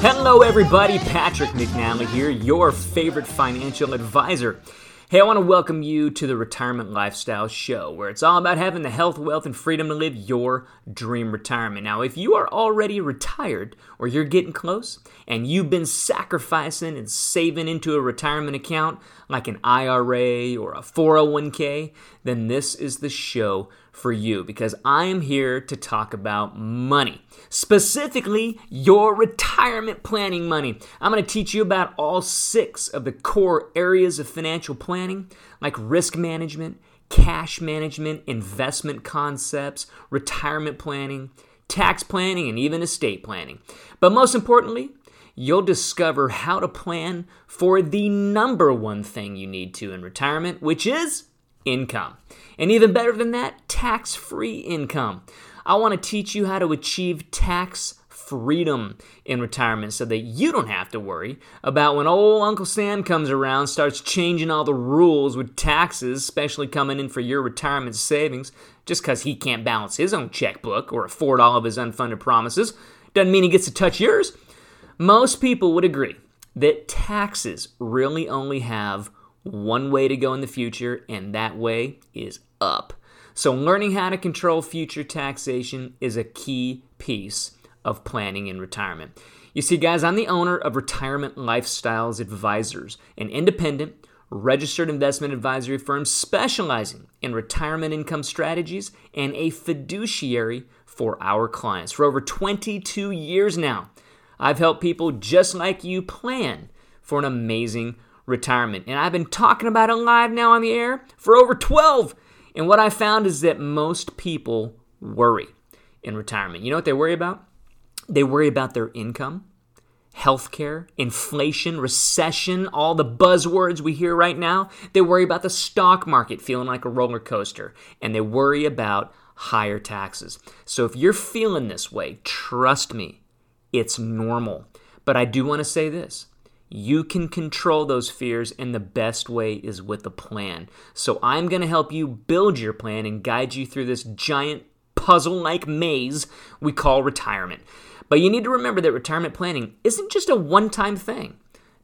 Hello, everybody. Patrick McNally here, your favorite financial advisor. Hey, I want to welcome you to the Retirement Lifestyle Show, where it's all about having the health, wealth, and freedom to live your dream retirement. Now, if you are already retired or you're getting close and you've been sacrificing and saving into a retirement account like an IRA or a 401k, then this is the show for you because I am here to talk about money, specifically your retirement planning money. I'm going to teach you about all six of the core areas of financial planning, like risk management, cash management, investment concepts, retirement planning, tax planning, and even estate planning. But most importantly, you'll discover how to plan for the number one thing you need to in retirement, which is income. And even better than that, tax free income. I want to teach you how to achieve tax freedom in retirement so that you don't have to worry about when old Uncle Sam comes around, starts changing all the rules with taxes, especially coming in for your retirement savings, just because he can't balance his own checkbook or afford all of his unfunded promises. Doesn't mean he gets to touch yours. Most people would agree that taxes really only have one way to go in the future, and that way is up. So, learning how to control future taxation is a key piece of planning in retirement. You see, guys, I'm the owner of Retirement Lifestyles Advisors, an independent, registered investment advisory firm specializing in retirement income strategies and a fiduciary for our clients. For over 22 years now, I've helped people just like you plan for an amazing retirement. And I've been talking about it live now on the air for over 12. And what I found is that most people worry in retirement. You know what they worry about? They worry about their income, healthcare, inflation, recession, all the buzzwords we hear right now. They worry about the stock market feeling like a roller coaster, and they worry about higher taxes. So if you're feeling this way, trust me, it's normal. But I do want to say this you can control those fears, and the best way is with a plan. So, I'm going to help you build your plan and guide you through this giant puzzle like maze we call retirement. But you need to remember that retirement planning isn't just a one time thing.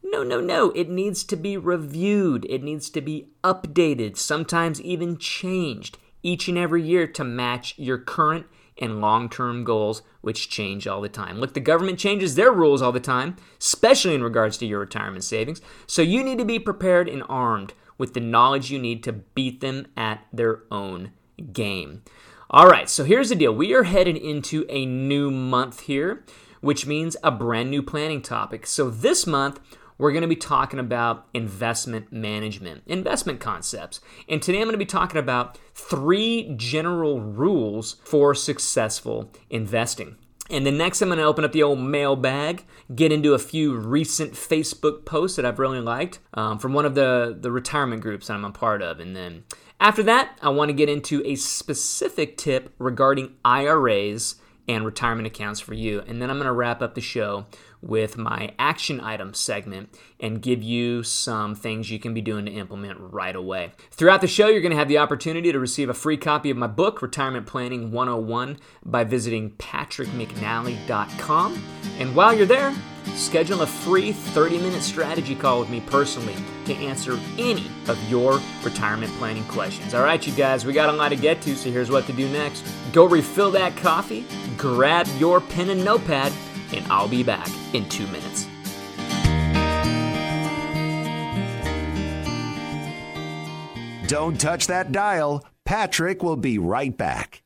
No, no, no. It needs to be reviewed, it needs to be updated, sometimes even changed each and every year to match your current and long term goals, which change all the time. Look, the government changes their rules all the time, especially in regards to your retirement savings. So you need to be prepared and armed with the knowledge you need to beat them at their own game. All right, so here's the deal we are headed into a new month here, which means a brand new planning topic. So this month, we're going to be talking about investment management, investment concepts. And today I'm going to be talking about three general rules for successful investing. And then next, I'm going to open up the old mailbag, get into a few recent Facebook posts that I've really liked um, from one of the, the retirement groups that I'm a part of. And then after that, I want to get into a specific tip regarding IRAs and retirement accounts for you. And then I'm going to wrap up the show with my action item segment and give you some things you can be doing to implement right away. Throughout the show, you're going to have the opportunity to receive a free copy of my book, Retirement Planning 101, by visiting patrickmcnally.com. And while you're there, schedule a free 30 minute strategy call with me personally to answer any of your retirement planning questions. All right, you guys, we got a lot to get to, so here's what to do next go refill that coffee, grab your pen and notepad and I'll be back in two minutes. Don't touch that dial. Patrick will be right back.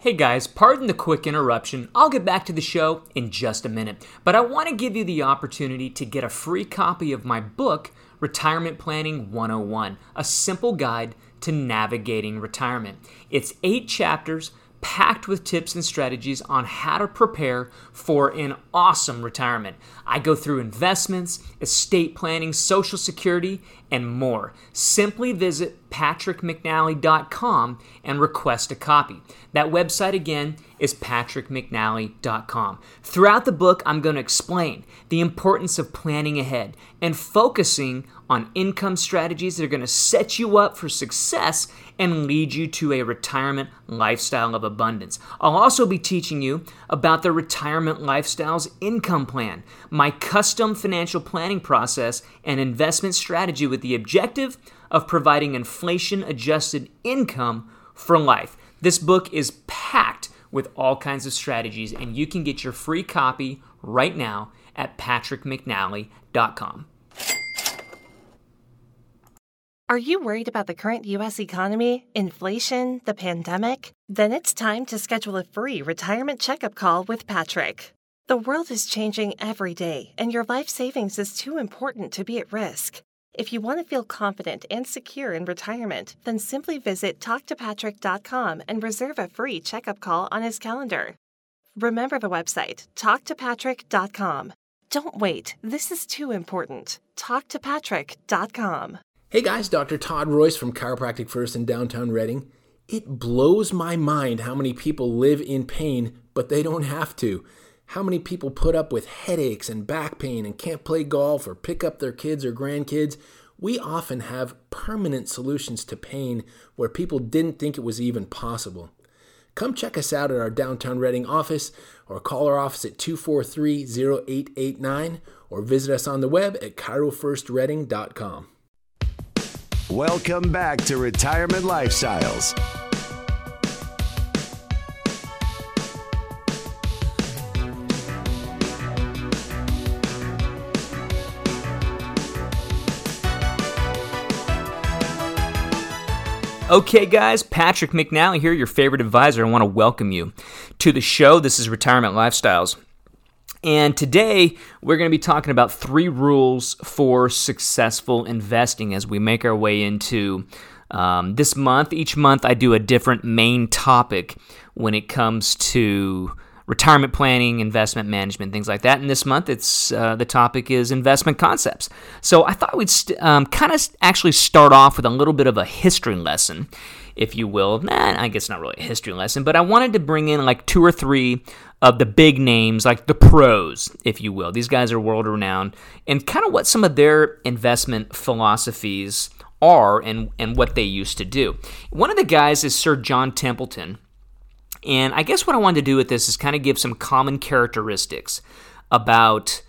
Hey guys, pardon the quick interruption. I'll get back to the show in just a minute, but I want to give you the opportunity to get a free copy of my book, Retirement Planning 101, a simple guide to navigating retirement. It's eight chapters packed with tips and strategies on how to prepare for an awesome retirement. I go through investments, estate planning, social security, and more. Simply visit patrickmcnally.com and request a copy. That website again is patrickmcnally.com. Throughout the book, I'm going to explain the importance of planning ahead and focusing on income strategies that are going to set you up for success and lead you to a retirement lifestyle of abundance. I'll also be teaching you about the Retirement Lifestyles Income Plan, my custom financial planning process and investment strategy with the objective of providing inflation adjusted income for life. This book is packed with all kinds of strategies, and you can get your free copy right now at patrickmcnally.com. Are you worried about the current U.S. economy, inflation, the pandemic? Then it's time to schedule a free retirement checkup call with Patrick. The world is changing every day, and your life savings is too important to be at risk. If you want to feel confident and secure in retirement, then simply visit talktopatrick.com and reserve a free checkup call on his calendar. Remember the website, talktopatrick.com. Don't wait, this is too important. Talktopatrick.com. Hey guys, Dr. Todd Royce from Chiropractic First in downtown Reading. It blows my mind how many people live in pain, but they don't have to. How many people put up with headaches and back pain and can't play golf or pick up their kids or grandkids? We often have permanent solutions to pain where people didn't think it was even possible. Come check us out at our downtown Reading office or call our office at 243 0889 or visit us on the web at chirofirstreading.com. Welcome back to Retirement Lifestyles. Okay, guys, Patrick McNally here, your favorite advisor. I want to welcome you to the show. This is Retirement Lifestyles. And today we're going to be talking about three rules for successful investing as we make our way into um, this month. Each month I do a different main topic when it comes to retirement planning, investment management, things like that. And this month, it's uh, the topic is investment concepts. So I thought we'd st- um, kind of actually start off with a little bit of a history lesson, if you will. Nah, I guess not really a history lesson, but I wanted to bring in like two or three of the big names, like the pros, if you will. These guys are world renowned, and kind of what some of their investment philosophies are and, and what they used to do. One of the guys is Sir John Templeton. And I guess what I wanted to do with this is kind of give some common characteristics about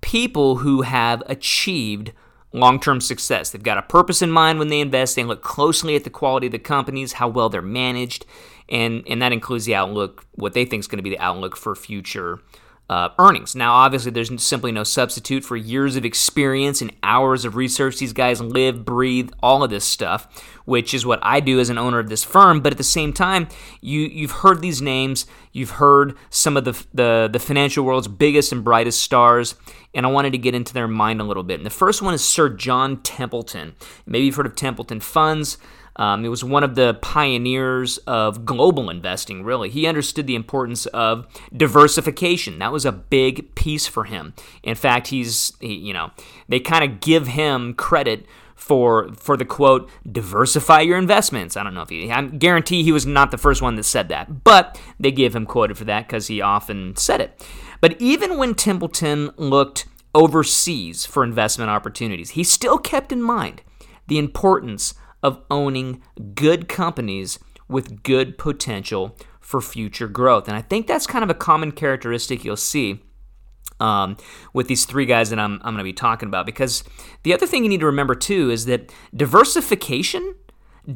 people who have achieved long term success. They've got a purpose in mind when they invest, they look closely at the quality of the companies, how well they're managed, and, and that includes the outlook, what they think is going to be the outlook for future uh, earnings. Now, obviously, there's simply no substitute for years of experience and hours of research. These guys live, breathe, all of this stuff, which is what I do as an owner of this firm. But at the same time, you you've heard these names, you've heard some of the the, the financial world's biggest and brightest stars, and I wanted to get into their mind a little bit. And the first one is Sir John Templeton. Maybe you've heard of Templeton Funds. Um, he was one of the pioneers of global investing, really. He understood the importance of diversification. That was a big piece for him. In fact, he's, he, you know, they kind of give him credit for for the quote diversify your investments. I don't know if he I guarantee he was not the first one that said that, but they give him quoted for that cuz he often said it. But even when Templeton looked overseas for investment opportunities, he still kept in mind the importance of owning good companies with good potential for future growth. And I think that's kind of a common characteristic you'll see um, with these three guys that I'm, I'm going to be talking about. Because the other thing you need to remember too is that diversification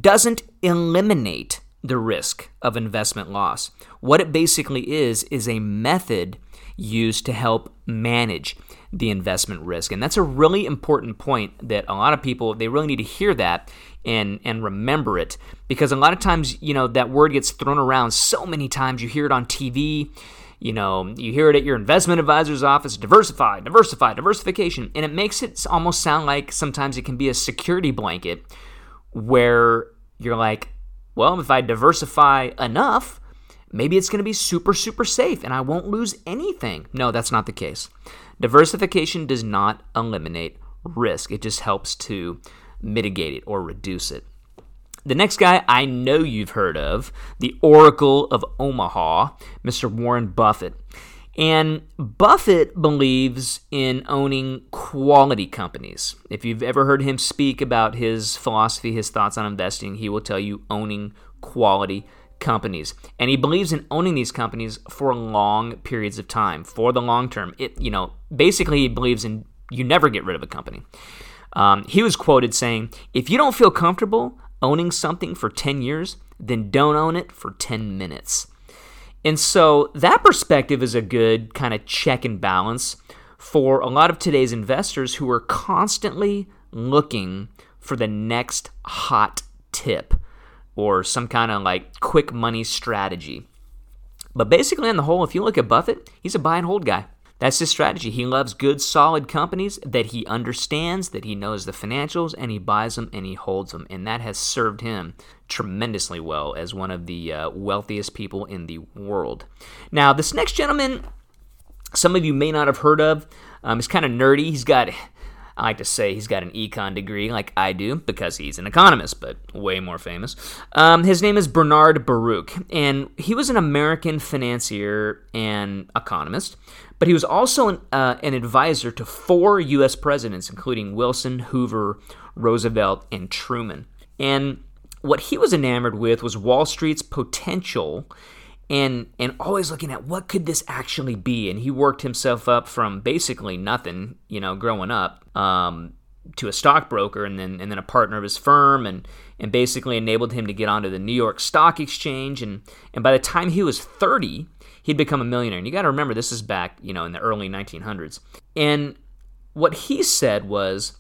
doesn't eliminate the risk of investment loss. What it basically is, is a method used to help manage the investment risk. And that's a really important point that a lot of people they really need to hear that and and remember it because a lot of times, you know, that word gets thrown around so many times. You hear it on TV, you know, you hear it at your investment advisor's office, diversify, diversify, diversification, and it makes it almost sound like sometimes it can be a security blanket where you're like, well, if I diversify enough, maybe it's going to be super, super safe and I won't lose anything. No, that's not the case. Diversification does not eliminate risk, it just helps to mitigate it or reduce it. The next guy I know you've heard of, the Oracle of Omaha, Mr. Warren Buffett. And Buffett believes in owning quality companies. If you've ever heard him speak about his philosophy, his thoughts on investing, he will tell you owning quality companies. And he believes in owning these companies for long periods of time, for the long term. It, you know, basically he believes in you never get rid of a company. Um, he was quoted saying, "If you don't feel comfortable owning something for 10 years, then don't own it for 10 minutes." And so that perspective is a good kind of check and balance for a lot of today's investors who are constantly looking for the next hot tip or some kind of like quick money strategy. But basically, on the whole, if you look at Buffett, he's a buy and hold guy. That's his strategy. He loves good, solid companies that he understands, that he knows the financials, and he buys them and he holds them. And that has served him tremendously well as one of the uh, wealthiest people in the world. Now, this next gentleman, some of you may not have heard of. Um, he's kind of nerdy. He's got I like to say he's got an econ degree like I do because he's an economist, but way more famous. Um, his name is Bernard Baruch, and he was an American financier and economist, but he was also an, uh, an advisor to four U.S. presidents, including Wilson, Hoover, Roosevelt, and Truman. And what he was enamored with was Wall Street's potential and and always looking at what could this actually be? And he worked himself up from basically nothing you know growing up um, to a stockbroker and then and then a partner of his firm and and basically enabled him to get onto the New York Stock Exchange. And and by the time he was 30 he'd become a millionaire. And you got to remember this is back you know in the early 1900s and what he said was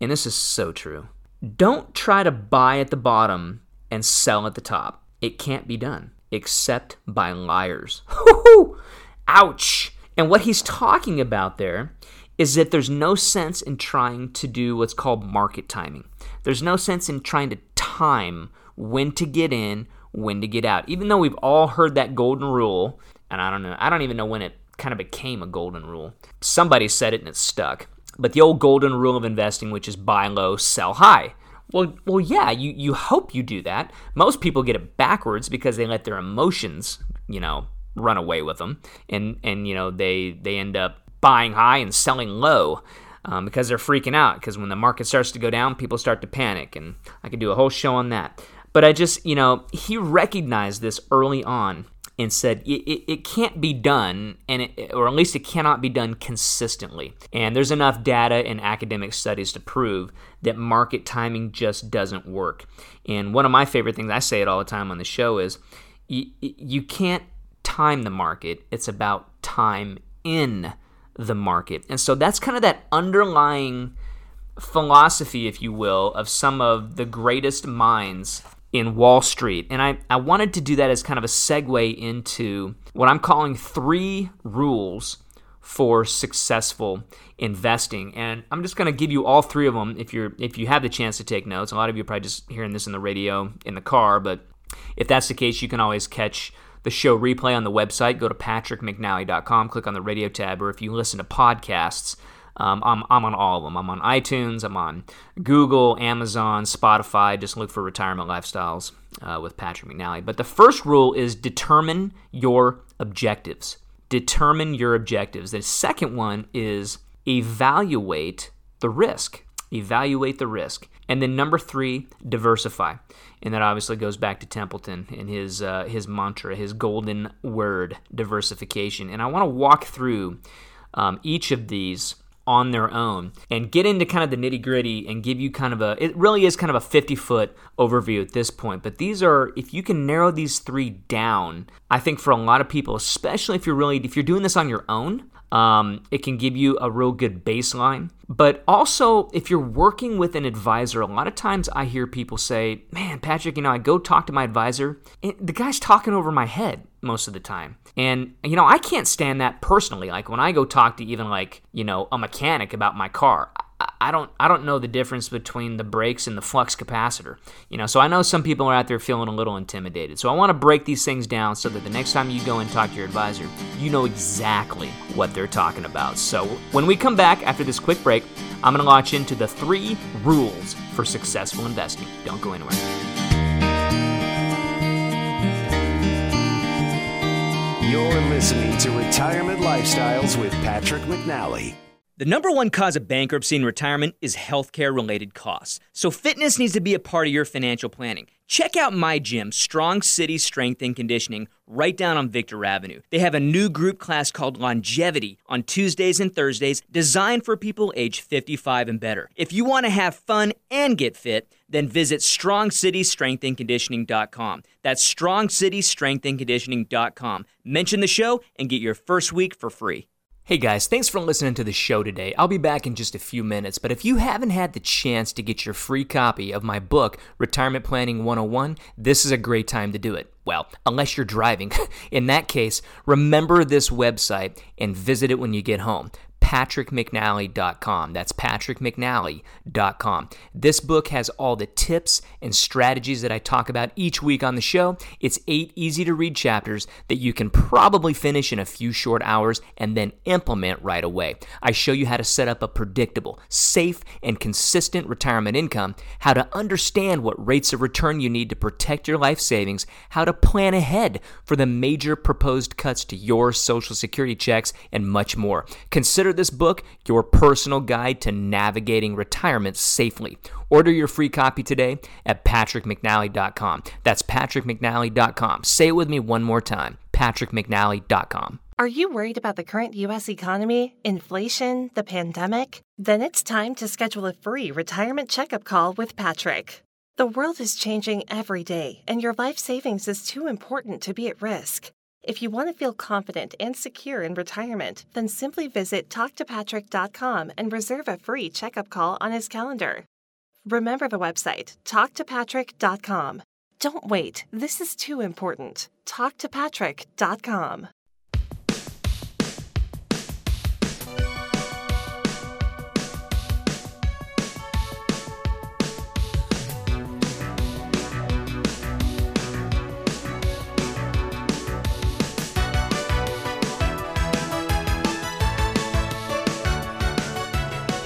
and this is so true don't try to buy at the bottom and sell at the top. It can't be done except by liars. Ouch! And what he's talking about there is that there's no sense in trying to do what's called market timing. There's no sense in trying to time when to get in, when to get out. Even though we've all heard that golden rule, and I don't know, I don't even know when it kind of became a golden rule. Somebody said it and it stuck. But the old golden rule of investing, which is buy low, sell high. Well, well, yeah, you, you hope you do that. Most people get it backwards because they let their emotions, you know, run away with them, and and you know they they end up buying high and selling low. Um, because they're freaking out. Because when the market starts to go down, people start to panic, and I could do a whole show on that. But I just, you know, he recognized this early on and said it, it, it can't be done, and it, or at least it cannot be done consistently. And there's enough data and academic studies to prove that market timing just doesn't work. And one of my favorite things, I say it all the time on the show, is you, you can't time the market, it's about time in the market. And so that's kind of that underlying philosophy, if you will, of some of the greatest minds in Wall Street. And I, I wanted to do that as kind of a segue into what I'm calling three rules for successful investing. And I'm just going to give you all three of them if you're if you have the chance to take notes. A lot of you are probably just hearing this in the radio in the car, but if that's the case, you can always catch the show replay on the website. Go to patrickmcnally.com, click on the radio tab, or if you listen to podcasts, um, I'm, I'm on all of them. I'm on iTunes, I'm on Google, Amazon, Spotify. Just look for Retirement Lifestyles uh, with Patrick McNally. But the first rule is determine your objectives. Determine your objectives. The second one is evaluate the risk. Evaluate the risk. And then number three, diversify. And that obviously goes back to Templeton and his uh, his mantra, his golden word, diversification. And I want to walk through um, each of these on their own and get into kind of the nitty gritty and give you kind of a, it really is kind of a 50 foot overview at this point. But these are, if you can narrow these three down, I think for a lot of people, especially if you're really, if you're doing this on your own, um, it can give you a real good baseline. But also, if you're working with an advisor, a lot of times I hear people say, Man, Patrick, you know, I go talk to my advisor, and the guy's talking over my head most of the time. And, you know, I can't stand that personally. Like when I go talk to even like, you know, a mechanic about my car, I don't I don't know the difference between the brakes and the flux capacitor. You know, so I know some people are out there feeling a little intimidated. So I want to break these things down so that the next time you go and talk to your advisor, you know exactly what they're talking about. So when we come back after this quick break, I'm going to launch into the 3 rules for successful investing. Don't go anywhere. You're listening to Retirement Lifestyles with Patrick McNally. The number one cause of bankruptcy and retirement is healthcare related costs. So, fitness needs to be a part of your financial planning. Check out my gym, Strong City Strength and Conditioning, right down on Victor Avenue. They have a new group class called Longevity on Tuesdays and Thursdays, designed for people age 55 and better. If you want to have fun and get fit, then visit strongcitystrengthandconditioning.com. That's strongcitystrengthandconditioning.com. Mention the show and get your first week for free. Hey guys, thanks for listening to the show today. I'll be back in just a few minutes, but if you haven't had the chance to get your free copy of my book, Retirement Planning 101, this is a great time to do it. Well, unless you're driving. In that case, remember this website and visit it when you get home patrickmcnally.com. That's patrickmcnally.com. This book has all the tips and strategies that I talk about each week on the show. It's eight easy to read chapters that you can probably finish in a few short hours and then implement right away. I show you how to set up a predictable, safe, and consistent retirement income, how to understand what rates of return you need to protect your life savings, how to plan ahead for the major proposed cuts to your Social Security checks, and much more. Consider this book your personal guide to navigating retirement safely. Order your free copy today at patrickmcnally.com. That's patrickmcnally.com. Say it with me one more time patrickmcnally.com. Are you worried about the current U.S. economy, inflation, the pandemic? Then it's time to schedule a free retirement checkup call with Patrick. The world is changing every day, and your life savings is too important to be at risk. If you want to feel confident and secure in retirement, then simply visit talktopatrick.com and reserve a free checkup call on his calendar. Remember the website, talktopatrick.com. Don't wait, this is too important. Talktopatrick.com.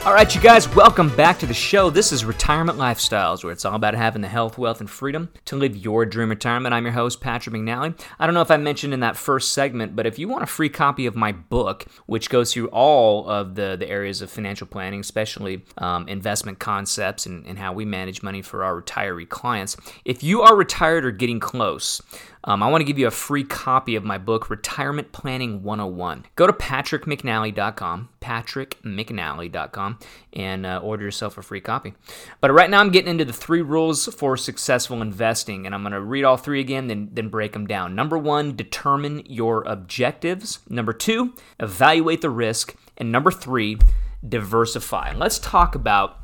All right, you guys, welcome back to the show. This is Retirement Lifestyles, where it's all about having the health, wealth, and freedom to live your dream retirement. I'm your host, Patrick McNally. I don't know if I mentioned in that first segment, but if you want a free copy of my book, which goes through all of the, the areas of financial planning, especially um, investment concepts and, and how we manage money for our retiree clients, if you are retired or getting close, um, I want to give you a free copy of my book, Retirement Planning 101. Go to patrickmcnally.com, patrickmcnally.com, and uh, order yourself a free copy. But right now, I'm getting into the three rules for successful investing, and I'm going to read all three again, then, then break them down. Number one, determine your objectives. Number two, evaluate the risk. And number three, diversify. Let's talk about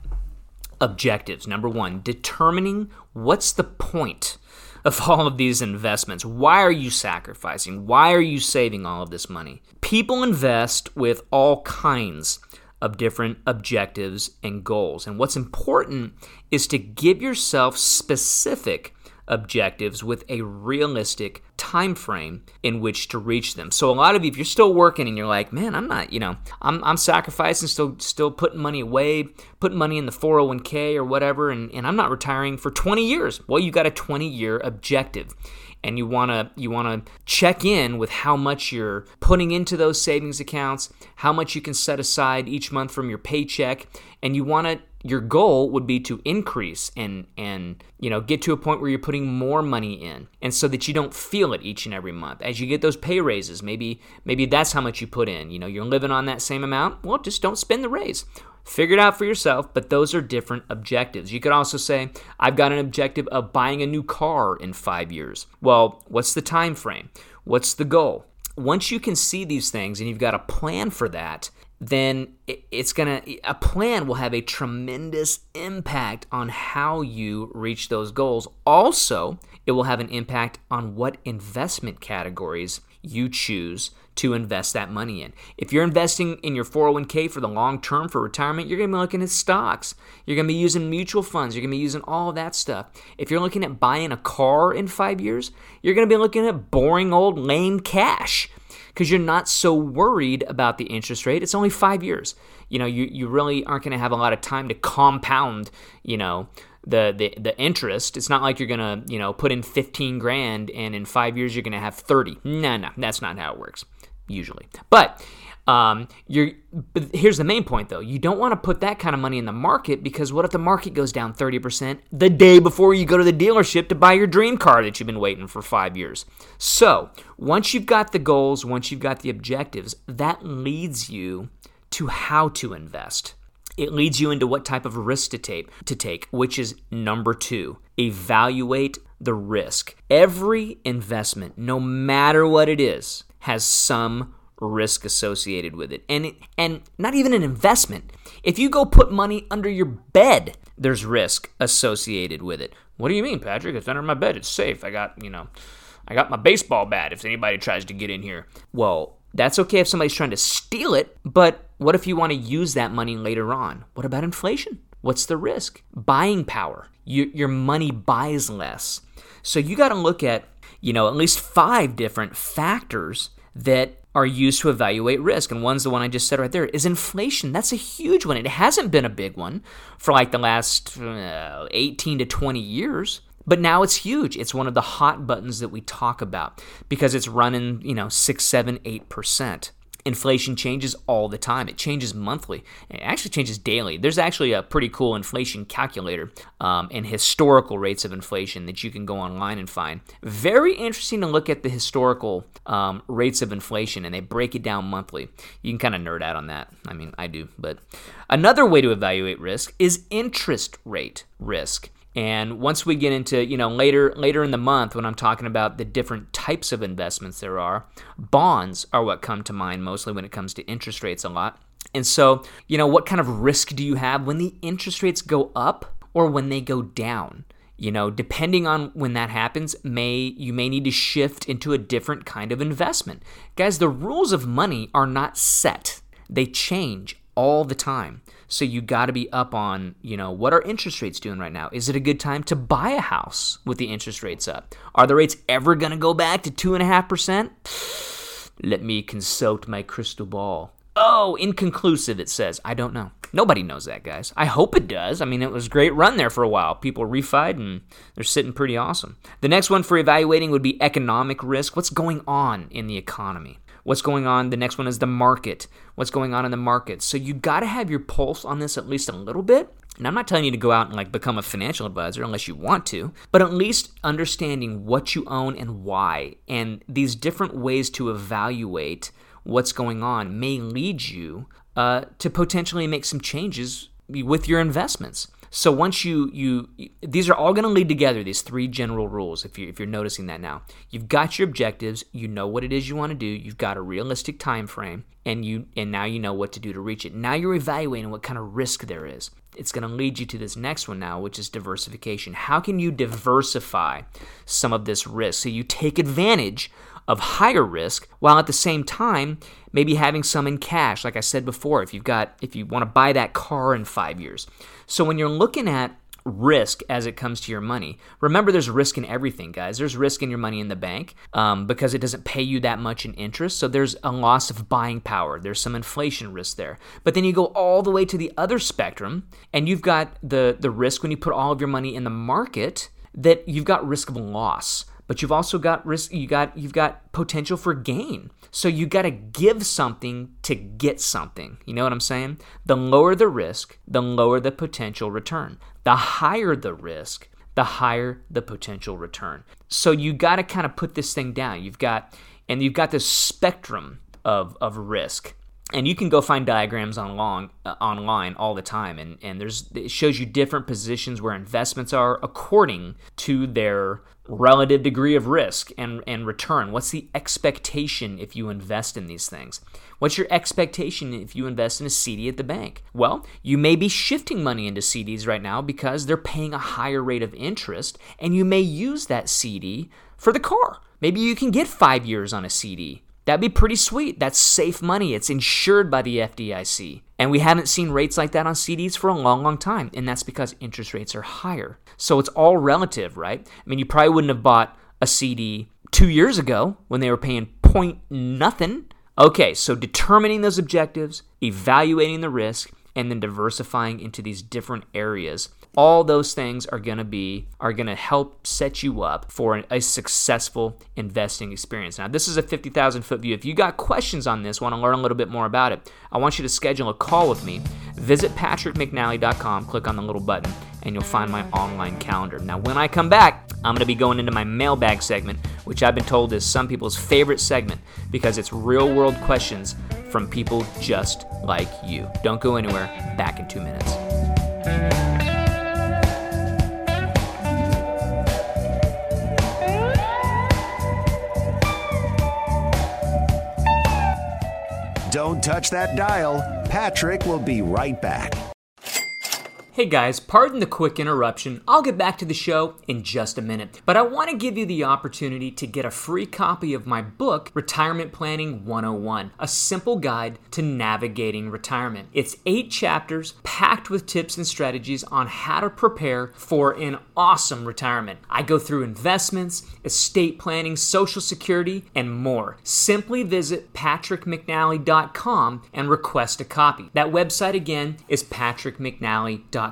objectives. Number one, determining what's the point of all of these investments. Why are you sacrificing? Why are you saving all of this money? People invest with all kinds of different objectives and goals. And what's important is to give yourself specific objectives with a realistic time frame in which to reach them. So a lot of you if you're still working and you're like, "Man, I'm not, you know, I'm I'm sacrificing still still putting money away, putting money in the 401k or whatever and, and I'm not retiring for 20 years." Well, you got a 20-year objective and you want to you want to check in with how much you're putting into those savings accounts, how much you can set aside each month from your paycheck, and you want to your goal would be to increase and and you know get to a point where you're putting more money in and so that you don't feel it each and every month. As you get those pay raises maybe maybe that's how much you put in. You know you're living on that same amount well just don't spend the raise. Figure it out for yourself but those are different objectives. You could also say i've got an objective of buying a new car in 5 years. Well what's the time frame what's the goal? Once you can see these things and you've got a plan for that then it's going to, a plan will have a tremendous impact on how you reach those goals. Also, it will have an impact on what investment categories you choose to invest that money in. If you're investing in your 401k for the long term for retirement, you're going to be looking at stocks. You're going to be using mutual funds. You're going to be using all that stuff. If you're looking at buying a car in five years, you're going to be looking at boring old lame cash because you're not so worried about the interest rate. It's only five years. You know, you, you really aren't going to have a lot of time to compound, you know, the, the, the interest. It's not like you're going to, you know, put in 15 grand and in five years you're going to have 30. No, no, that's not how it works usually. But um, you're, but here's the main point though. You don't want to put that kind of money in the market because what if the market goes down 30% the day before you go to the dealership to buy your dream car that you've been waiting for five years? So, once you've got the goals, once you've got the objectives, that leads you to how to invest. It leads you into what type of risk to take, to take, which is number two. Evaluate the risk. Every investment, no matter what it is, has some risk associated with it. And and not even an investment. If you go put money under your bed, there's risk associated with it. What do you mean, Patrick? It's under my bed. It's safe. I got, you know, I got my baseball bat if anybody tries to get in here. Well, that's okay if somebody's trying to steal it, but what if you want to use that money later on? What about inflation? What's the risk? Buying power. You, your money buys less. So you got to look at, you know, at least five different factors that are used to evaluate risk. And one's the one I just said right there is inflation. That's a huge one. It hasn't been a big one for like the last uh, 18 to 20 years. But now it's huge. It's one of the hot buttons that we talk about because it's running, you know, six, seven, eight percent. Inflation changes all the time. It changes monthly. It actually changes daily. There's actually a pretty cool inflation calculator um, and historical rates of inflation that you can go online and find. Very interesting to look at the historical um, rates of inflation, and they break it down monthly. You can kind of nerd out on that. I mean, I do. But another way to evaluate risk is interest rate risk. And once we get into, you know, later later in the month when I'm talking about the different types of investments there are, bonds are what come to mind mostly when it comes to interest rates a lot. And so, you know, what kind of risk do you have when the interest rates go up or when they go down? You know, depending on when that happens, may you may need to shift into a different kind of investment. Guys, the rules of money are not set. They change all the time. So you got to be up on, you know, what are interest rates doing right now? Is it a good time to buy a house with the interest rates up? Are the rates ever going to go back to two and a half percent? Let me consult my crystal ball. Oh, inconclusive, it says. I don't know. Nobody knows that, guys. I hope it does. I mean, it was a great run there for a while. People refied and they're sitting pretty awesome. The next one for evaluating would be economic risk. What's going on in the economy? What's going on? The next one is the market. What's going on in the market? So you got to have your pulse on this at least a little bit. And I'm not telling you to go out and like become a financial advisor unless you want to, but at least understanding what you own and why, and these different ways to evaluate what's going on may lead you uh, to potentially make some changes with your investments. So once you you these are all going to lead together these three general rules if you if you're noticing that now. You've got your objectives, you know what it is you want to do, you've got a realistic time frame and you and now you know what to do to reach it. Now you're evaluating what kind of risk there is. It's going to lead you to this next one now, which is diversification. How can you diversify some of this risk so you take advantage of higher risk while at the same time maybe having some in cash like i said before if you've got if you want to buy that car in 5 years so when you're looking at risk as it comes to your money. Remember, there's risk in everything, guys. There's risk in your money in the bank um, because it doesn't pay you that much in interest. So there's a loss of buying power. There's some inflation risk there. But then you go all the way to the other spectrum, and you've got the the risk when you put all of your money in the market that you've got risk of loss but you've also got risk you got you've got potential for gain. So you got to give something to get something. You know what I'm saying? The lower the risk, the lower the potential return. The higher the risk, the higher the potential return. So you got to kind of put this thing down. You've got and you've got this spectrum of of risk and you can go find diagrams on long, uh, online all the time and, and there's it shows you different positions where investments are according to their relative degree of risk and, and return. What's the expectation if you invest in these things? What's your expectation if you invest in a cd at the bank? Well you may be shifting money into cds right now because they're paying a higher rate of interest and you may use that cd for the car. Maybe you can get five years on a cd That'd be pretty sweet. That's safe money. It's insured by the FDIC. And we haven't seen rates like that on CDs for a long, long time. And that's because interest rates are higher. So it's all relative, right? I mean, you probably wouldn't have bought a CD two years ago when they were paying point nothing. Okay, so determining those objectives, evaluating the risk, and then diversifying into these different areas all those things are going to be are going to help set you up for a successful investing experience. Now this is a 50000 foot view. If you got questions on this want to learn a little bit more about it i want you to schedule a call with me. Visit patrickmcnally.com click on the little button and you'll find my online calendar. Now when i come back i'm going to be going into my mailbag segment which i've been told is some people's favorite segment because it's real world questions from people just like you. Don't go anywhere. Back in two minutes Don't touch that dial. Patrick will be right back. Hey guys, pardon the quick interruption. I'll get back to the show in just a minute, but I want to give you the opportunity to get a free copy of my book, Retirement Planning 101, a simple guide to navigating retirement. It's eight chapters packed with tips and strategies on how to prepare for an awesome retirement. I go through investments, estate planning, social security, and more. Simply visit patrickmcnally.com and request a copy. That website again is patrickmcnally.com.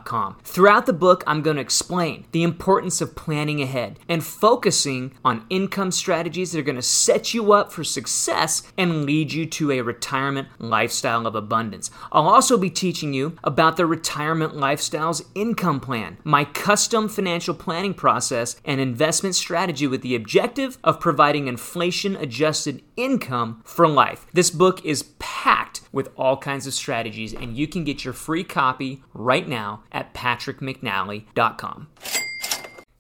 Throughout the book, I'm going to explain the importance of planning ahead and focusing on income strategies that are going to set you up for success and lead you to a retirement lifestyle of abundance. I'll also be teaching you about the Retirement Lifestyles Income Plan, my custom financial planning process and investment strategy with the objective of providing inflation adjusted income for life. This book is packed with all kinds of strategies, and you can get your free copy right now at patrickmcnally.com.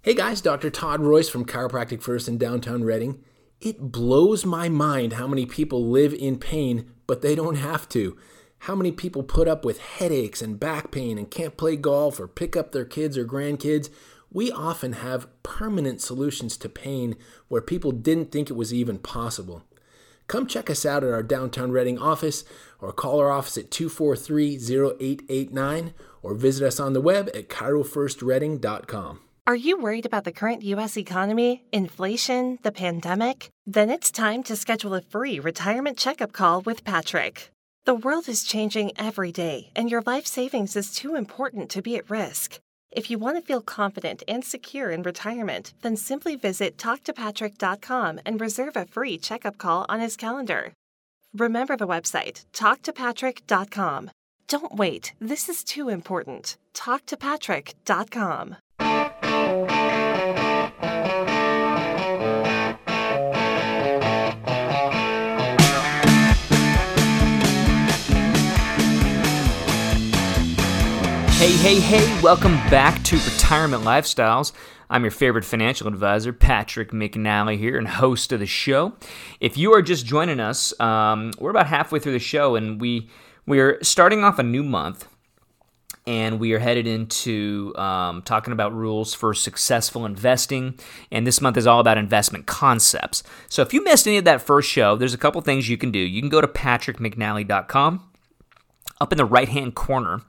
Hey guys, Dr. Todd Royce from Chiropractic First in downtown Reading. It blows my mind how many people live in pain, but they don't have to. How many people put up with headaches and back pain and can't play golf or pick up their kids or grandkids? We often have permanent solutions to pain where people didn't think it was even possible. Come check us out at our downtown Reading office or call our office at 243 0889 or visit us on the web at chirofirstreading.com. Are you worried about the current U.S. economy, inflation, the pandemic? Then it's time to schedule a free retirement checkup call with Patrick. The world is changing every day, and your life savings is too important to be at risk. If you want to feel confident and secure in retirement, then simply visit talktopatrick.com and reserve a free checkup call on his calendar. Remember the website, talktopatrick.com. Don't wait, this is too important. Talktopatrick.com. Hey, hey, hey, welcome back to Retirement Lifestyles. I'm your favorite financial advisor, Patrick McNally, here, and host of the show. If you are just joining us, um, we're about halfway through the show, and we we're starting off a new month, and we are headed into um, talking about rules for successful investing. And this month is all about investment concepts. So if you missed any of that first show, there's a couple things you can do. You can go to patrickmcnally.com up in the right hand corner,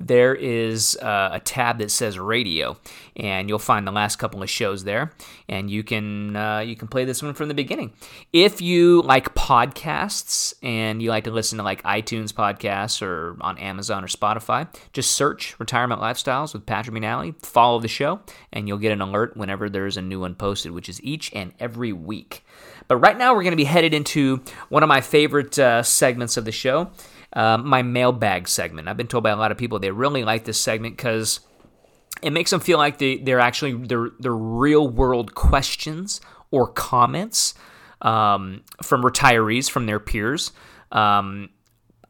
there is uh, a tab that says radio, and you'll find the last couple of shows there, and you can uh, you can play this one from the beginning. If you like podcasts and you like to listen to like iTunes podcasts or on Amazon or Spotify, just search "Retirement Lifestyles" with Patrick McNally. Follow the show, and you'll get an alert whenever there's a new one posted, which is each and every week. But right now, we're going to be headed into one of my favorite uh, segments of the show uh, my mailbag segment. I've been told by a lot of people they really like this segment because it makes them feel like they, they're actually they're, real world questions or comments um, from retirees from their peers. Um,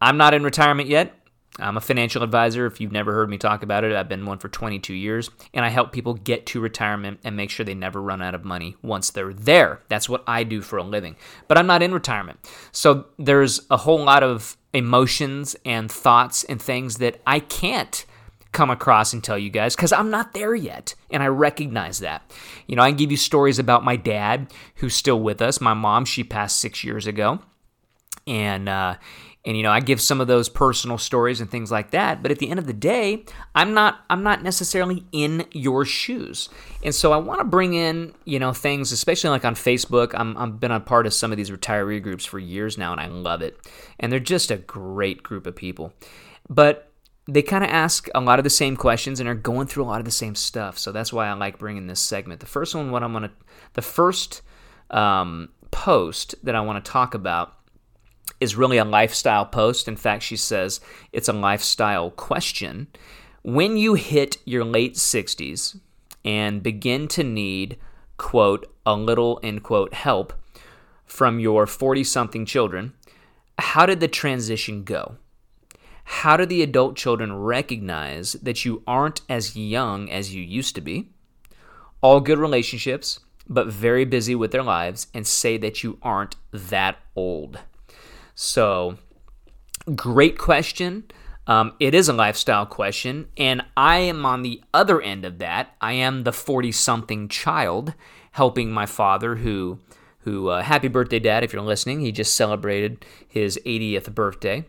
I'm not in retirement yet. I'm a financial advisor. If you've never heard me talk about it, I've been one for 22 years, and I help people get to retirement and make sure they never run out of money once they're there. That's what I do for a living. But I'm not in retirement. So there's a whole lot of emotions and thoughts and things that I can't come across and tell you guys because I'm not there yet. And I recognize that. You know, I can give you stories about my dad who's still with us. My mom, she passed six years ago. And, uh, and you know i give some of those personal stories and things like that but at the end of the day i'm not i'm not necessarily in your shoes. And so i want to bring in you know things especially like on facebook I'm, i've been a part of some of these retiree groups for years now and i love it. And they're just a great group of people. But they kind of ask a lot of the same questions and are going through a lot of the same stuff. So that's why i like bringing this segment. The first one what i'm to the first um, post that i want to talk about is really a lifestyle post. In fact, she says it's a lifestyle question. When you hit your late 60s and begin to need, quote, a little, end quote, help from your 40 something children, how did the transition go? How do the adult children recognize that you aren't as young as you used to be? All good relationships, but very busy with their lives, and say that you aren't that old. So, great question. Um, it is a lifestyle question, and I am on the other end of that. I am the 40 something child helping my father, who, who, uh, happy birthday, dad, if you're listening. He just celebrated his 80th birthday.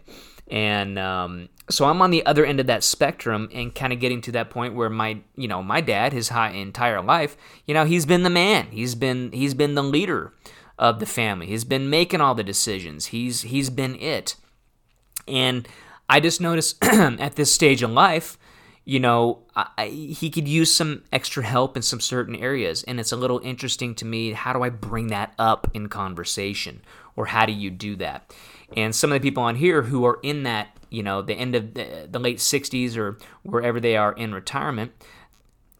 And um, so I'm on the other end of that spectrum and kind of getting to that point where my, you know, my dad, his high, entire life, you know, he's been the man. He's been, he's been the leader of the family. He's been making all the decisions. He's he's been it. And I just notice at this stage in life, you know, I, he could use some extra help in some certain areas. And it's a little interesting to me. How do I bring that up in conversation? Or how do you do that? And some of the people on here who are in that, you know, the end of the, the late 60s or wherever they are in retirement,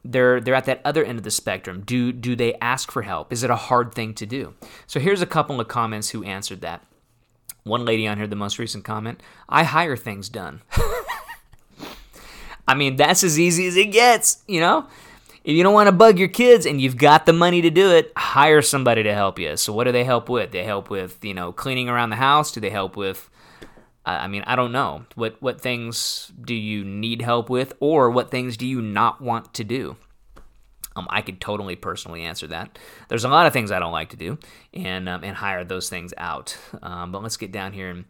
they're they're at that other end of the spectrum. Do do they ask for help? Is it a hard thing to do? So here's a couple of comments who answered that. One lady on here, the most recent comment, I hire things done. I mean, that's as easy as it gets, you know? If you don't want to bug your kids and you've got the money to do it, hire somebody to help you. So what do they help with? They help with, you know, cleaning around the house? Do they help with I mean, I don't know. What what things do you need help with, or what things do you not want to do? Um, I could totally personally answer that. There's a lot of things I don't like to do, and um, and hire those things out. Um, but let's get down here.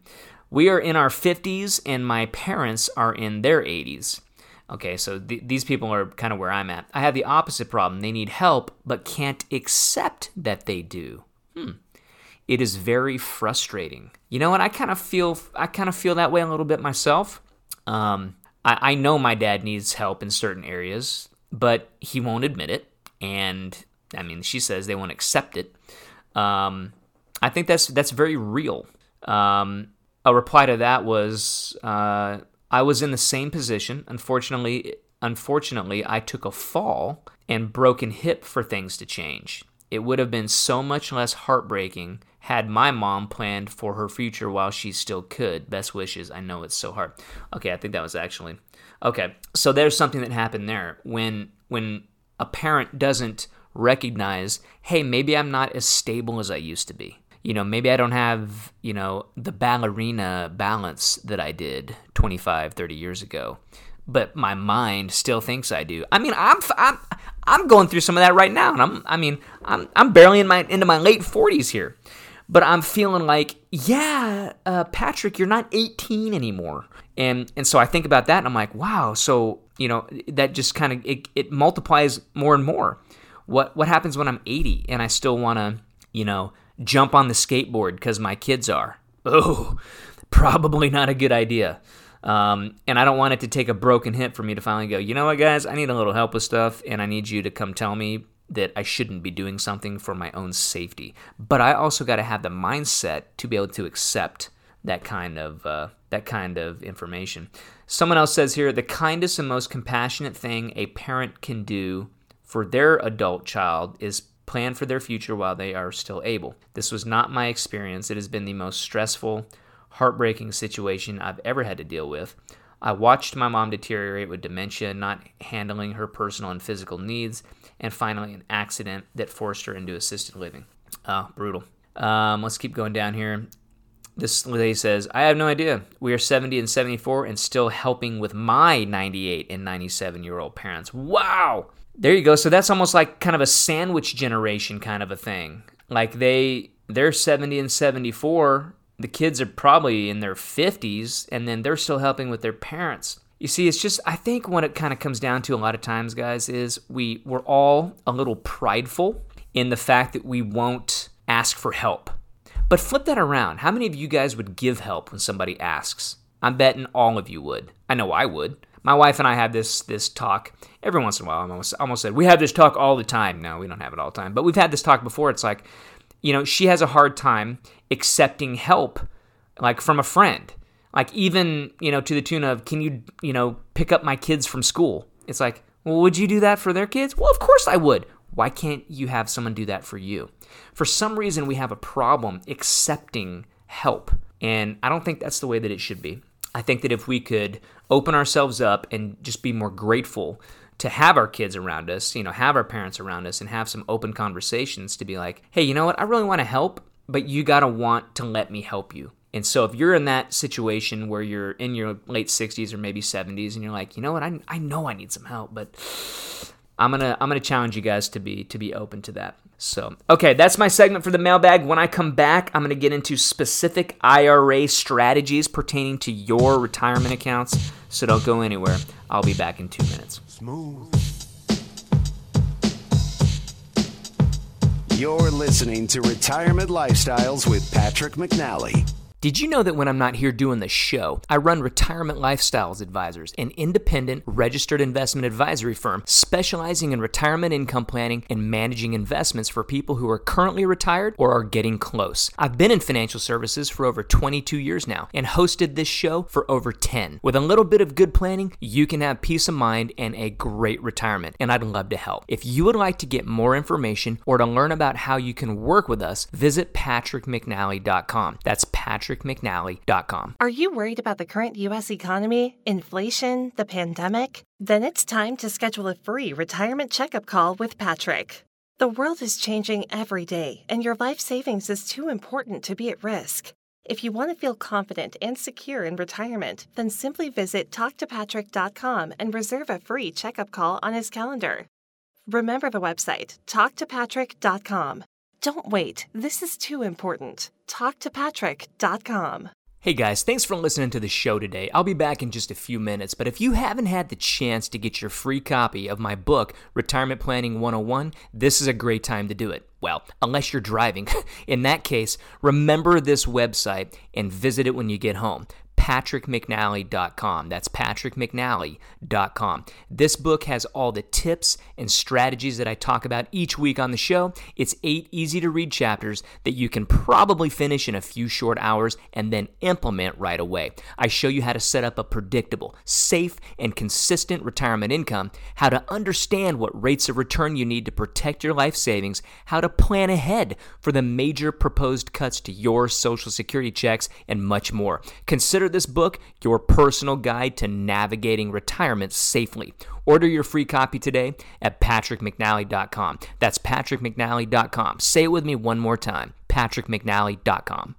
We are in our 50s, and my parents are in their 80s. Okay, so th- these people are kind of where I'm at. I have the opposite problem. They need help, but can't accept that they do. Hmm it is very frustrating. You know what? I kind of feel I kind of feel that way a little bit myself. Um, I, I know my dad needs help in certain areas, but he won't admit it, and I mean, she says they won't accept it. Um, I think that's that's very real. Um, a reply to that was, uh, I was in the same position. Unfortunately, unfortunately, I took a fall and broken hip for things to change. It would have been so much less heartbreaking had my mom planned for her future while she still could. Best wishes. I know it's so hard. Okay, I think that was actually okay. So there's something that happened there when when a parent doesn't recognize, hey, maybe I'm not as stable as I used to be. You know, maybe I don't have, you know, the ballerina balance that I did 25, 30 years ago but my mind still thinks I do. I mean, I'm I'm I'm going through some of that right now, and I'm I mean I'm I'm barely in my into my late 40s here. But I'm feeling like, yeah, uh, Patrick, you're not 18 anymore. And and so I think about that and I'm like, wow, so, you know, that just kind of it, it multiplies more and more. What what happens when I'm 80 and I still want to, you know, jump on the skateboard cuz my kids are? Oh, probably not a good idea. Um, and I don't want it to take a broken hip for me to finally go, you know what, guys, I need a little help with stuff, and I need you to come tell me that I shouldn't be doing something for my own safety. But I also got to have the mindset to be able to accept that kind of uh, that kind of information. Someone else says here, the kindest and most compassionate thing a parent can do for their adult child is plan for their future while they are still able. This was not my experience. It has been the most stressful, heartbreaking situation I've ever had to deal with. I watched my mom deteriorate with dementia, not handling her personal and physical needs, and finally an accident that forced her into assisted living. Oh, brutal. Um, let's keep going down here. This lady says, I have no idea. We are 70 and 74 and still helping with my 98 and 97 year old parents. Wow. There you go. So that's almost like kind of a sandwich generation kind of a thing. Like they they're 70 and 74, the kids are probably in their 50s and then they're still helping with their parents. You see, it's just I think what it kind of comes down to a lot of times, guys, is we we're all a little prideful in the fact that we won't ask for help. But flip that around. How many of you guys would give help when somebody asks? I'm betting all of you would. I know I would. My wife and I have this this talk every once in a while. I almost almost said we have this talk all the time. No, we don't have it all the time, but we've had this talk before. It's like, you know, she has a hard time accepting help, like from a friend like even you know to the tune of can you you know pick up my kids from school? It's like well would you do that for their kids? Well of course i would. Why can't you have someone do that for you? For some reason we have a problem accepting help and i don't think that's the way that it should be. I think that if we could open ourselves up and just be more grateful to have our kids around us you know have our parents around us and have some open conversations to be like hey you know what? I really want to help but you got to want to let me help you and so if you're in that situation where you're in your late 60s or maybe 70s and you're like, you know what, I, I know I need some help, but I'm gonna I'm gonna challenge you guys to be to be open to that. So okay, that's my segment for the mailbag. When I come back, I'm gonna get into specific IRA strategies pertaining to your retirement accounts. So don't go anywhere. I'll be back in two minutes. Smooth. You're listening to Retirement Lifestyles with Patrick McNally. Did you know that when I'm not here doing the show, I run Retirement Lifestyles Advisors, an independent registered investment advisory firm specializing in retirement income planning and managing investments for people who are currently retired or are getting close. I've been in financial services for over 22 years now and hosted this show for over 10. With a little bit of good planning, you can have peace of mind and a great retirement, and I'd love to help. If you would like to get more information or to learn about how you can work with us, visit patrickmcnally.com. That's Patrick patrickmcnally.com. Are you worried about the current U.S. economy, inflation, the pandemic? Then it's time to schedule a free retirement checkup call with Patrick. The world is changing every day, and your life savings is too important to be at risk. If you want to feel confident and secure in retirement, then simply visit talktopatrick.com and reserve a free checkup call on his calendar. Remember the website, talktopatrick.com. Don't wait. This is too important. TalkToPatrick.com. Hey guys, thanks for listening to the show today. I'll be back in just a few minutes, but if you haven't had the chance to get your free copy of my book, Retirement Planning 101, this is a great time to do it. Well, unless you're driving. In that case, remember this website and visit it when you get home patrickmcnally.com. That's patrickmcnally.com. This book has all the tips and strategies that I talk about each week on the show. It's eight easy to read chapters that you can probably finish in a few short hours and then implement right away. I show you how to set up a predictable, safe, and consistent retirement income, how to understand what rates of return you need to protect your life savings, how to plan ahead for the major proposed cuts to your Social Security checks, and much more. Consider this book your personal guide to navigating retirement safely. Order your free copy today at patrickmcnally.com. That's patrickmcnally.com. Say it with me one more time patrickmcnally.com.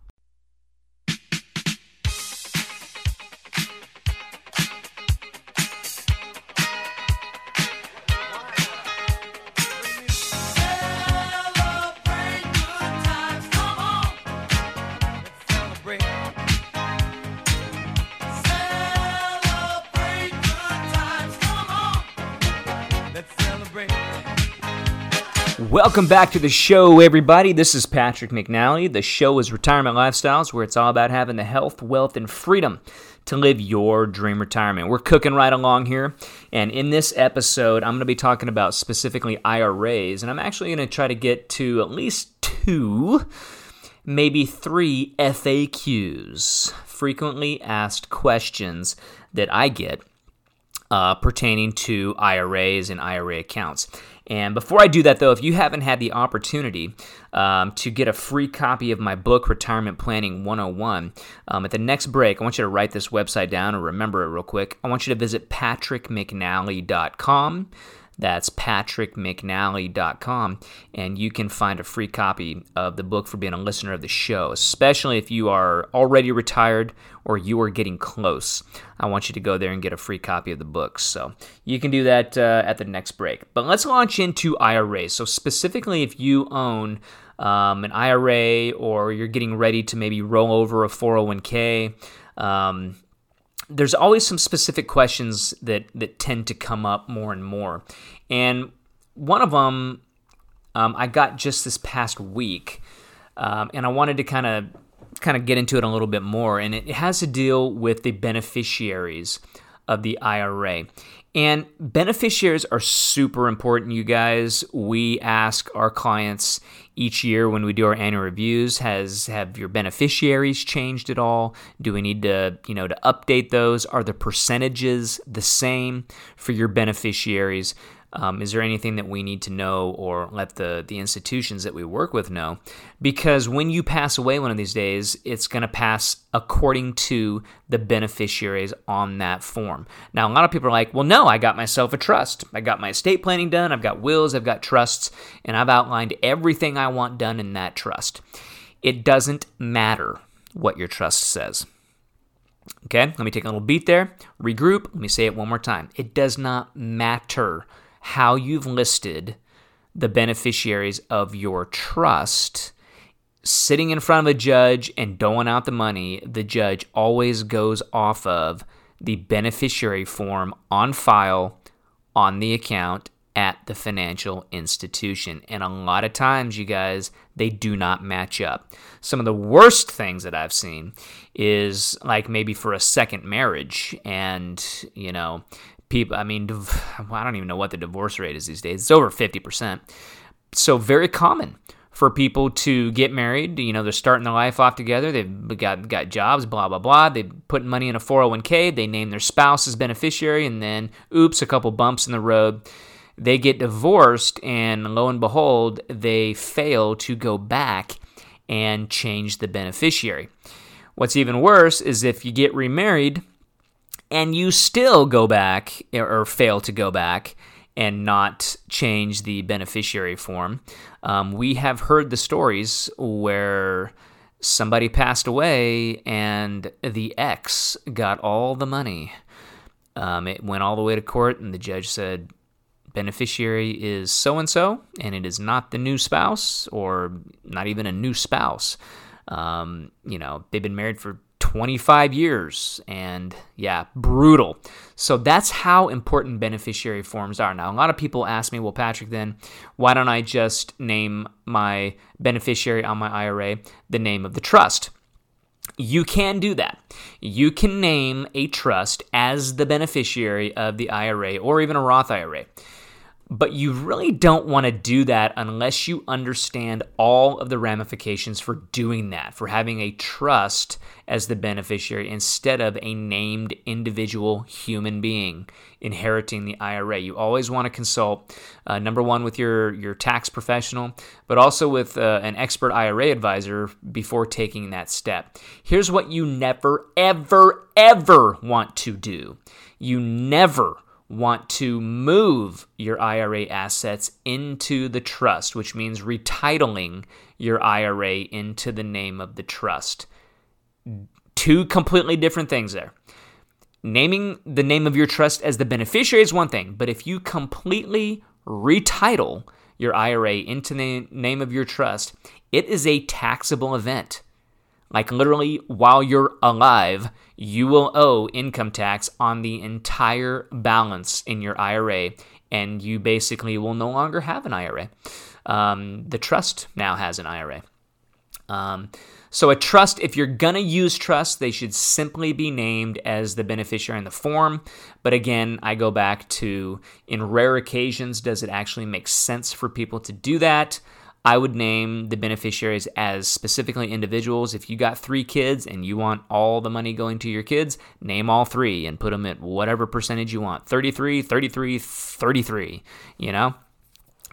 Welcome back to the show, everybody. This is Patrick McNally. The show is Retirement Lifestyles, where it's all about having the health, wealth, and freedom to live your dream retirement. We're cooking right along here. And in this episode, I'm going to be talking about specifically IRAs. And I'm actually going to try to get to at least two, maybe three FAQs, frequently asked questions that I get uh, pertaining to IRAs and IRA accounts. And before I do that, though, if you haven't had the opportunity um, to get a free copy of my book, Retirement Planning 101, um, at the next break, I want you to write this website down or remember it real quick. I want you to visit patrickmcnally.com. That's patrickmcnally.com, and you can find a free copy of the book for being a listener of the show, especially if you are already retired or you are getting close. I want you to go there and get a free copy of the book. So you can do that uh, at the next break. But let's launch into IRAs. So, specifically, if you own um, an IRA or you're getting ready to maybe roll over a 401k, um, there's always some specific questions that that tend to come up more and more, and one of them um, I got just this past week, um, and I wanted to kind of kind of get into it a little bit more, and it has to deal with the beneficiaries of the IRA. And beneficiaries are super important, you guys. We ask our clients each year when we do our annual reviews has have your beneficiaries changed at all? Do we need to you know to update those? Are the percentages the same for your beneficiaries um, is there anything that we need to know or let the, the institutions that we work with know? Because when you pass away one of these days, it's going to pass according to the beneficiaries on that form. Now, a lot of people are like, well, no, I got myself a trust. I got my estate planning done, I've got wills, I've got trusts, and I've outlined everything I want done in that trust. It doesn't matter what your trust says. Okay, let me take a little beat there, regroup. Let me say it one more time. It does not matter how you've listed the beneficiaries of your trust sitting in front of a judge and doling out the money, the judge always goes off of the beneficiary form on file on the account at the financial institution. And a lot of times, you guys, they do not match up. Some of the worst things that I've seen is like maybe for a second marriage, and you know, people, I mean, I don't even know what the divorce rate is these days. It's over 50%. So, very common for people to get married. You know, they're starting their life off together. They've got, got jobs, blah, blah, blah. They put money in a 401k. They name their spouse as beneficiary. And then, oops, a couple bumps in the road. They get divorced. And lo and behold, they fail to go back and change the beneficiary. What's even worse is if you get remarried and you still go back or fail to go back and not change the beneficiary form. Um, we have heard the stories where somebody passed away and the ex got all the money. Um, it went all the way to court, and the judge said, beneficiary is so and so, and it is not the new spouse or not even a new spouse. Um, you know, they've been married for 25 years. And yeah, brutal. So that's how important beneficiary forms are. Now, a lot of people ask me, well, Patrick, then why don't I just name my beneficiary on my IRA the name of the trust? You can do that. You can name a trust as the beneficiary of the IRA or even a Roth IRA. But you really don't want to do that unless you understand all of the ramifications for doing that, for having a trust as the beneficiary instead of a named individual human being inheriting the IRA. You always want to consult, uh, number one, with your, your tax professional, but also with uh, an expert IRA advisor before taking that step. Here's what you never, ever, ever want to do you never want to move your IRA assets into the trust, which means retitling your IRA into the name of the trust. Two completely different things there. Naming the name of your trust as the beneficiary is one thing, but if you completely retitle your IRA into the name of your trust, it is a taxable event. Like literally, while you're alive, you will owe income tax on the entire balance in your IRA, and you basically will no longer have an IRA. Um, the trust now has an IRA. Um, so, a trust, if you're going to use trust, they should simply be named as the beneficiary in the form. But again, I go back to in rare occasions, does it actually make sense for people to do that? I would name the beneficiaries as specifically individuals. If you got three kids and you want all the money going to your kids, name all three and put them at whatever percentage you want 33, 33, 33, you know?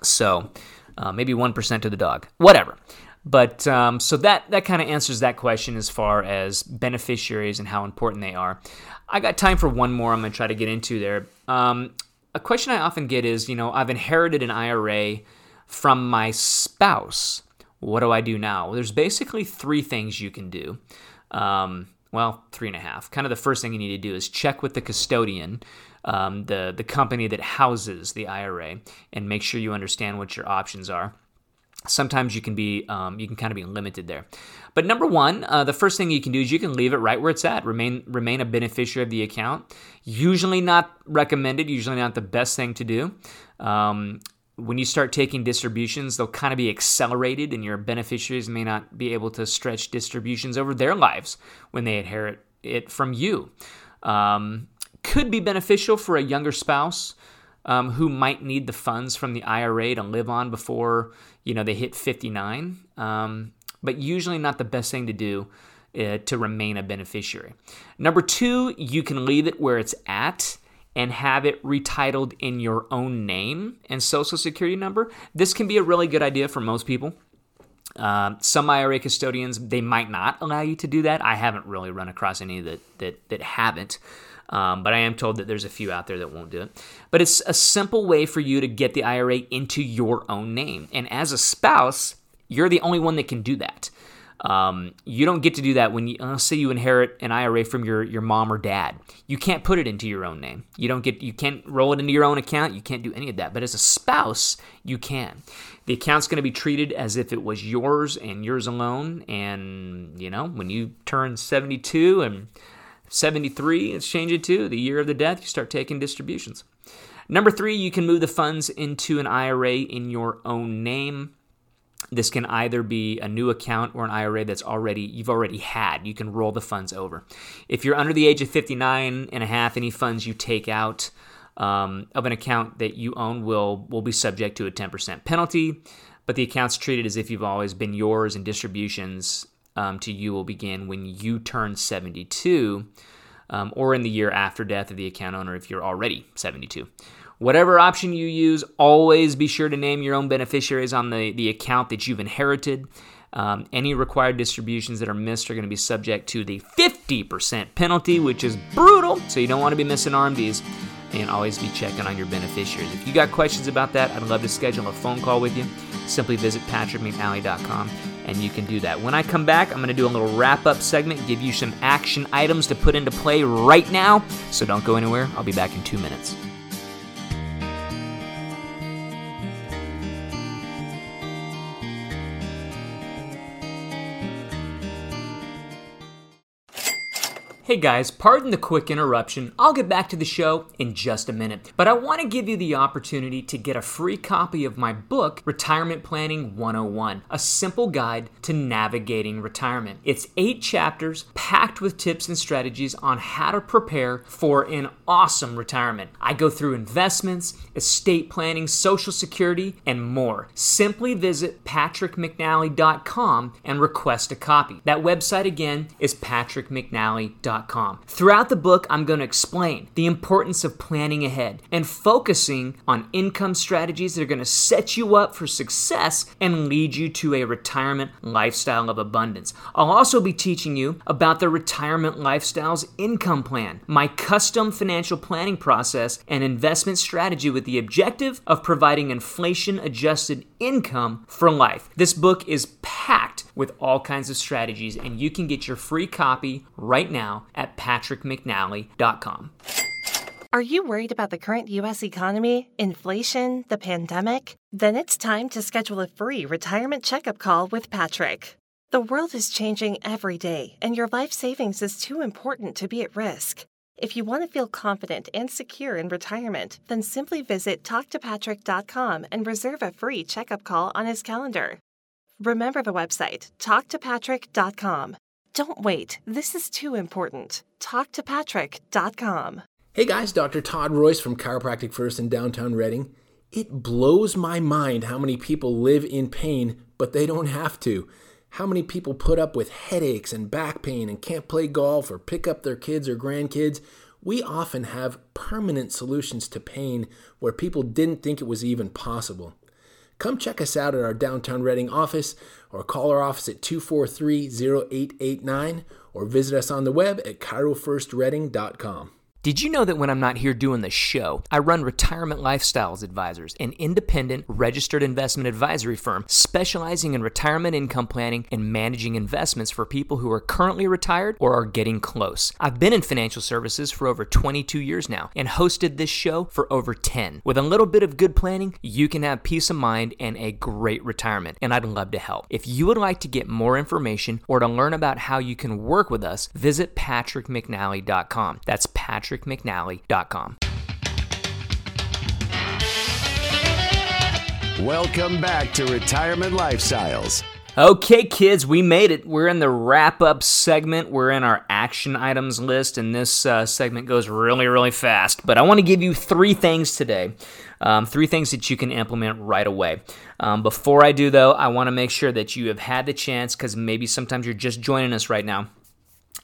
So uh, maybe 1% to the dog, whatever. But um, so that that kind of answers that question as far as beneficiaries and how important they are. I got time for one more. I'm going to try to get into there. Um, a question I often get is, you know, I've inherited an IRA from my spouse. What do I do now? There's basically three things you can do. Um, well, three and a half. Kind of the first thing you need to do is check with the custodian, um, the the company that houses the IRA, and make sure you understand what your options are sometimes you can be um, you can kind of be limited there but number one uh, the first thing you can do is you can leave it right where it's at remain remain a beneficiary of the account usually not recommended usually not the best thing to do um, when you start taking distributions they'll kind of be accelerated and your beneficiaries may not be able to stretch distributions over their lives when they inherit it from you um, could be beneficial for a younger spouse um, who might need the funds from the IRA to live on before you know they hit 59. Um, but usually not the best thing to do uh, to remain a beneficiary. Number two, you can leave it where it's at and have it retitled in your own name and social security number. This can be a really good idea for most people. Uh, some IRA custodians they might not allow you to do that. I haven't really run across any that that that haven't. Um, but I am told that there's a few out there that won't do it. But it's a simple way for you to get the IRA into your own name. And as a spouse, you're the only one that can do that. Um, you don't get to do that when you uh, say you inherit an IRA from your your mom or dad. You can't put it into your own name. You don't get you can't roll it into your own account. You can't do any of that. But as a spouse, you can. The account's going to be treated as if it was yours and yours alone. And you know when you turn 72 and 73, it's changing to the year of the death, you start taking distributions. Number three, you can move the funds into an IRA in your own name. This can either be a new account or an IRA that's already you've already had. You can roll the funds over. If you're under the age of 59 and a half, any funds you take out um, of an account that you own will will be subject to a 10% penalty. But the account's treated as if you've always been yours, and distributions um, to you will begin when you turn 72 um, or in the year after death of the account owner if you're already 72. Whatever option you use, always be sure to name your own beneficiaries on the, the account that you've inherited. Um, any required distributions that are missed are going to be subject to the 50% penalty, which is brutal. So you don't want to be missing RMDs and always be checking on your beneficiaries. If you got questions about that, I'd love to schedule a phone call with you. Simply visit patrickmcnally.com and you can do that. When I come back, I'm going to do a little wrap up segment, give you some action items to put into play right now. So don't go anywhere. I'll be back in two minutes. Hey guys, pardon the quick interruption. I'll get back to the show in just a minute. But I want to give you the opportunity to get a free copy of my book, Retirement Planning 101, a simple guide to navigating retirement. It's eight chapters packed with tips and strategies on how to prepare for an awesome retirement. I go through investments, estate planning, social security, and more. Simply visit patrickmcnally.com and request a copy. That website again is patrickmcnally.com. Throughout the book, I'm going to explain the importance of planning ahead and focusing on income strategies that are going to set you up for success and lead you to a retirement lifestyle of abundance. I'll also be teaching you about the Retirement Lifestyles Income Plan, my custom financial planning process and investment strategy with the objective of providing inflation adjusted income for life. This book is packed with all kinds of strategies, and you can get your free copy right now at patrickmcnally.com. Are you worried about the current U.S. economy, inflation, the pandemic? Then it's time to schedule a free retirement checkup call with Patrick. The world is changing every day, and your life savings is too important to be at risk. If you want to feel confident and secure in retirement, then simply visit talktopatrick.com and reserve a free checkup call on his calendar. Remember the website, talktopatrick.com. Don't wait, this is too important. Talktopatrick.com. Hey guys, Dr. Todd Royce from Chiropractic First in downtown Reading. It blows my mind how many people live in pain, but they don't have to. How many people put up with headaches and back pain and can't play golf or pick up their kids or grandkids? We often have permanent solutions to pain where people didn't think it was even possible. Come check us out at our downtown Reading office or call our office at 243 0889 or visit us on the web at chirofirstreading.com. Did you know that when I'm not here doing the show, I run Retirement Lifestyles Advisors, an independent registered investment advisory firm specializing in retirement income planning and managing investments for people who are currently retired or are getting close. I've been in financial services for over 22 years now and hosted this show for over 10. With a little bit of good planning, you can have peace of mind and a great retirement, and I'd love to help. If you would like to get more information or to learn about how you can work with us, visit patrickmcnally.com. That's Patrick patrickmcnally.com. Welcome back to Retirement Lifestyles. Okay, kids, we made it. We're in the wrap up segment. We're in our action items list, and this uh, segment goes really, really fast. But I want to give you three things today. Um, three things that you can implement right away. Um, before I do, though, I want to make sure that you have had the chance because maybe sometimes you're just joining us right now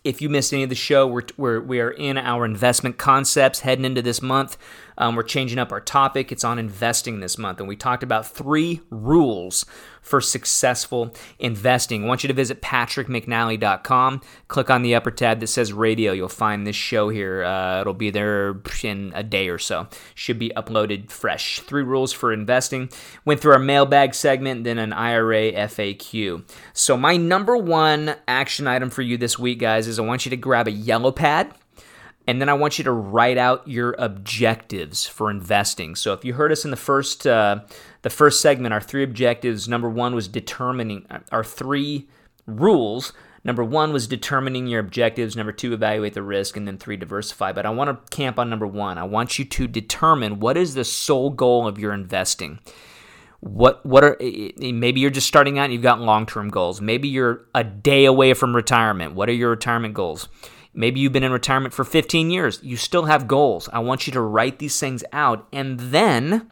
if you missed any of the show, we're, we're we are in our investment concepts heading into this month. Um, we're changing up our topic. It's on investing this month, and we talked about three rules for successful investing. I want you to visit patrickmcnally.com. Click on the upper tab that says radio. You'll find this show here. Uh, it'll be there in a day or so. Should be uploaded fresh. Three rules for investing. Went through our mailbag segment, then an IRA FAQ. So, my number one action item for you this week, guys, is I want you to grab a yellow pad and then I want you to write out your objectives for investing. So if you heard us in the first uh, the first segment, our three objectives. Number one was determining uh, our three rules. Number one was determining your objectives. Number two, evaluate the risk, and then three, diversify. But I want to camp on number one. I want you to determine what is the sole goal of your investing what what are maybe you're just starting out and you've got long-term goals maybe you're a day away from retirement what are your retirement goals Maybe you've been in retirement for 15 years. You still have goals. I want you to write these things out and then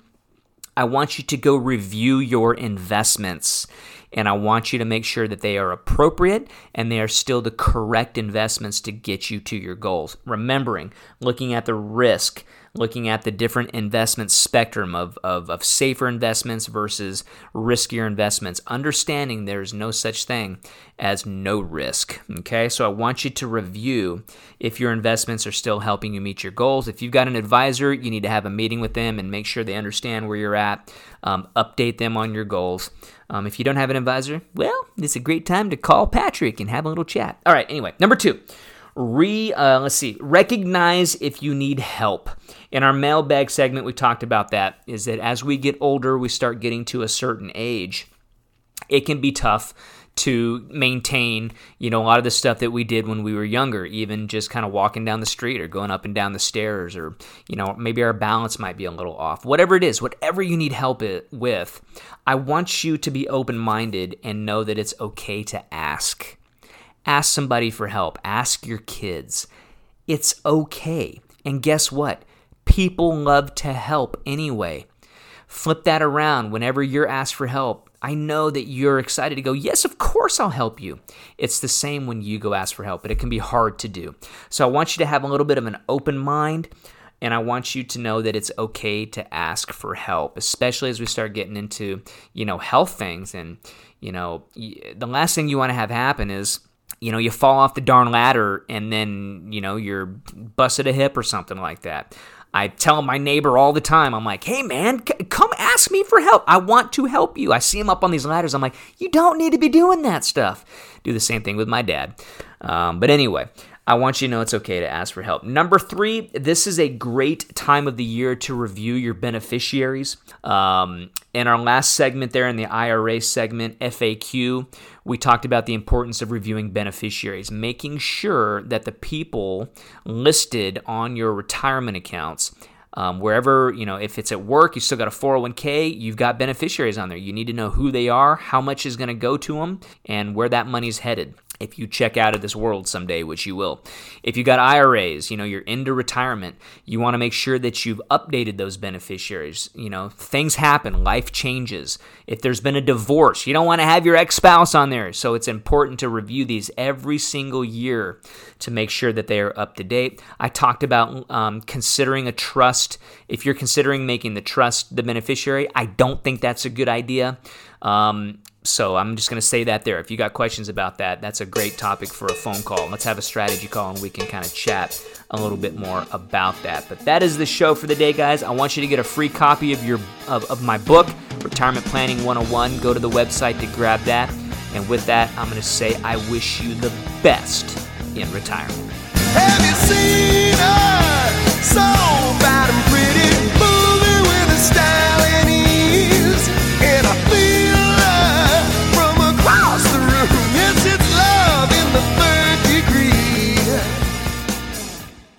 I want you to go review your investments. And I want you to make sure that they are appropriate and they are still the correct investments to get you to your goals. Remembering, looking at the risk, looking at the different investment spectrum of, of, of safer investments versus riskier investments, understanding there's no such thing as no risk. Okay, so I want you to review if your investments are still helping you meet your goals. If you've got an advisor, you need to have a meeting with them and make sure they understand where you're at, um, update them on your goals. Um, if you don't have an advisor, well, it's a great time to call Patrick and have a little chat. All right, anyway, number two re uh, let's see recognize if you need help in our mailbag segment we talked about that is that as we get older we start getting to a certain age it can be tough to maintain, you know, a lot of the stuff that we did when we were younger, even just kind of walking down the street or going up and down the stairs, or, you know, maybe our balance might be a little off. Whatever it is, whatever you need help it with, I want you to be open minded and know that it's okay to ask. Ask somebody for help. Ask your kids. It's okay. And guess what? People love to help anyway. Flip that around whenever you're asked for help. I know that you're excited to go, Yes, of course I'll help you. It's the same when you go ask for help, but it can be hard to do. So I want you to have a little bit of an open mind. And I want you to know that it's okay to ask for help, especially as we start getting into, you know, health things. And, you know, the last thing you want to have happen is, you know, you fall off the darn ladder and then, you know, you're busted a hip or something like that. I tell my neighbor all the time, I'm like, hey man, c- come ask me for help. I want to help you. I see him up on these ladders. I'm like, you don't need to be doing that stuff. Do the same thing with my dad. Um, but anyway, I want you to know it's okay to ask for help. Number three, this is a great time of the year to review your beneficiaries. Um, in our last segment, there in the IRA segment, FAQ, we talked about the importance of reviewing beneficiaries, making sure that the people listed on your retirement accounts um, wherever, you know, if it's at work, you still got a 401k, you've got beneficiaries on there. You need to know who they are, how much is going to go to them, and where that money's headed if you check out of this world someday, which you will. If you got IRAs, you know, you're into retirement, you want to make sure that you've updated those beneficiaries. You know, things happen, life changes. If there's been a divorce, you don't want to have your ex spouse on there. So it's important to review these every single year to make sure that they are up to date. I talked about um, considering a trust. If you're considering making the trust the beneficiary, I don't think that's a good idea. Um, so I'm just going to say that there. If you got questions about that, that's a great topic for a phone call. Let's have a strategy call and we can kind of chat a little bit more about that. But that is the show for the day, guys. I want you to get a free copy of your of, of my book, Retirement Planning 101. Go to the website to grab that. And with that, I'm going to say I wish you the best in retirement. Have you seen her? So bad and pretty, with a style.